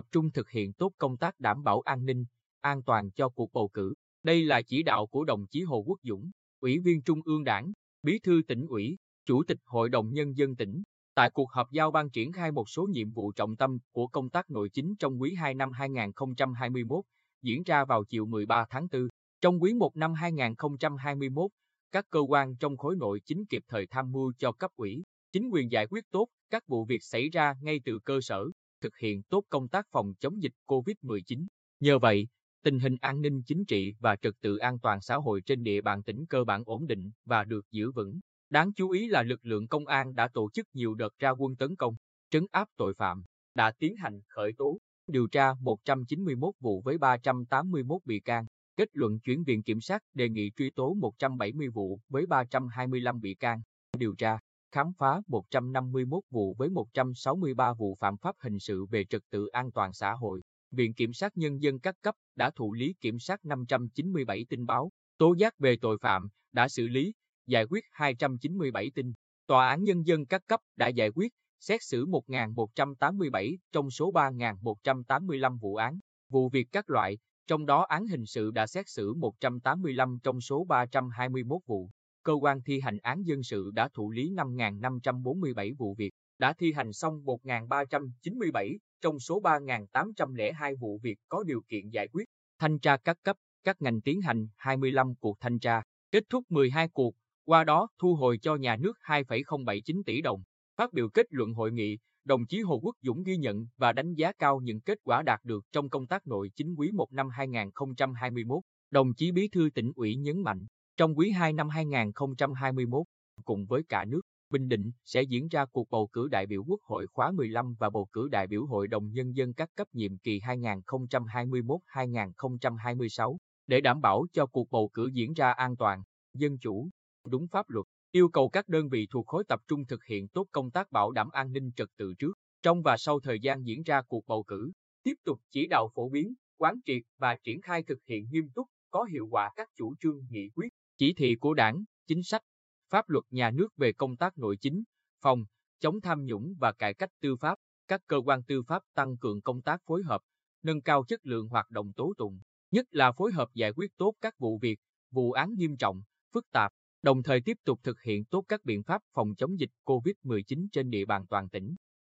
tập trung thực hiện tốt công tác đảm bảo an ninh, an toàn cho cuộc bầu cử. Đây là chỉ đạo của đồng chí Hồ Quốc Dũng, Ủy viên Trung ương Đảng, Bí thư tỉnh ủy, Chủ tịch Hội đồng Nhân dân tỉnh. Tại cuộc họp giao ban triển khai một số nhiệm vụ trọng tâm của công tác nội chính trong quý 2 năm 2021, diễn ra vào chiều 13 tháng 4. Trong quý 1 năm 2021, các cơ quan trong khối nội chính kịp thời tham mưu cho cấp ủy, chính quyền giải quyết tốt các vụ việc xảy ra ngay từ cơ sở, thực hiện tốt công tác phòng chống dịch COVID-19. Nhờ vậy, tình hình an ninh chính trị và trật tự an toàn xã hội trên địa bàn tỉnh cơ bản ổn định và được giữ vững. Đáng chú ý là lực lượng công an đã tổ chức nhiều đợt ra quân tấn công, trấn áp tội phạm, đã tiến hành khởi tố, điều tra 191 vụ với 381 bị can, kết luận chuyển viện kiểm sát đề nghị truy tố 170 vụ với 325 bị can, điều tra, khám phá 151 vụ với 163 vụ phạm pháp hình sự về trật tự an toàn xã hội. Viện Kiểm sát Nhân dân các cấp đã thụ lý kiểm sát 597 tin báo, tố giác về tội phạm, đã xử lý, giải quyết 297 tin. Tòa án Nhân dân các cấp đã giải quyết, xét xử 1.187 trong số 3.185 vụ án, vụ việc các loại, trong đó án hình sự đã xét xử 185 trong số 321 vụ. Cơ quan thi hành án dân sự đã thụ lý 5.547 vụ việc, đã thi hành xong 1.397 trong số 3.802 vụ việc có điều kiện giải quyết. Thanh tra các cấp, các ngành tiến hành 25 cuộc thanh tra, kết thúc 12 cuộc, qua đó thu hồi cho nhà nước 2,079 tỷ đồng. Phát biểu kết luận hội nghị, đồng chí Hồ Quốc Dũng ghi nhận và đánh giá cao những kết quả đạt được trong công tác nội chính quý 1 năm 2021. Đồng chí Bí thư tỉnh ủy nhấn mạnh, trong quý 2 năm 2021, cùng với cả nước, Bình Định sẽ diễn ra cuộc bầu cử đại biểu Quốc hội khóa 15 và bầu cử đại biểu Hội đồng Nhân dân các cấp nhiệm kỳ 2021-2026 để đảm bảo cho cuộc bầu cử diễn ra an toàn, dân chủ, đúng pháp luật. Yêu cầu các đơn vị thuộc khối tập trung thực hiện tốt công tác bảo đảm an ninh trật tự trước, trong và sau thời gian diễn ra cuộc bầu cử, tiếp tục chỉ đạo phổ biến, quán triệt và triển khai thực hiện nghiêm túc, có hiệu quả các chủ trương nghị quyết, chỉ thị của Đảng, chính sách, pháp luật nhà nước về công tác nội chính, phòng, chống tham nhũng và cải cách tư pháp, các cơ quan tư pháp tăng cường công tác phối hợp, nâng cao chất lượng hoạt động tố tụng, nhất là phối hợp giải quyết tốt các vụ việc, vụ án nghiêm trọng, phức tạp, đồng thời tiếp tục thực hiện tốt các biện pháp phòng chống dịch COVID-19 trên địa bàn toàn tỉnh.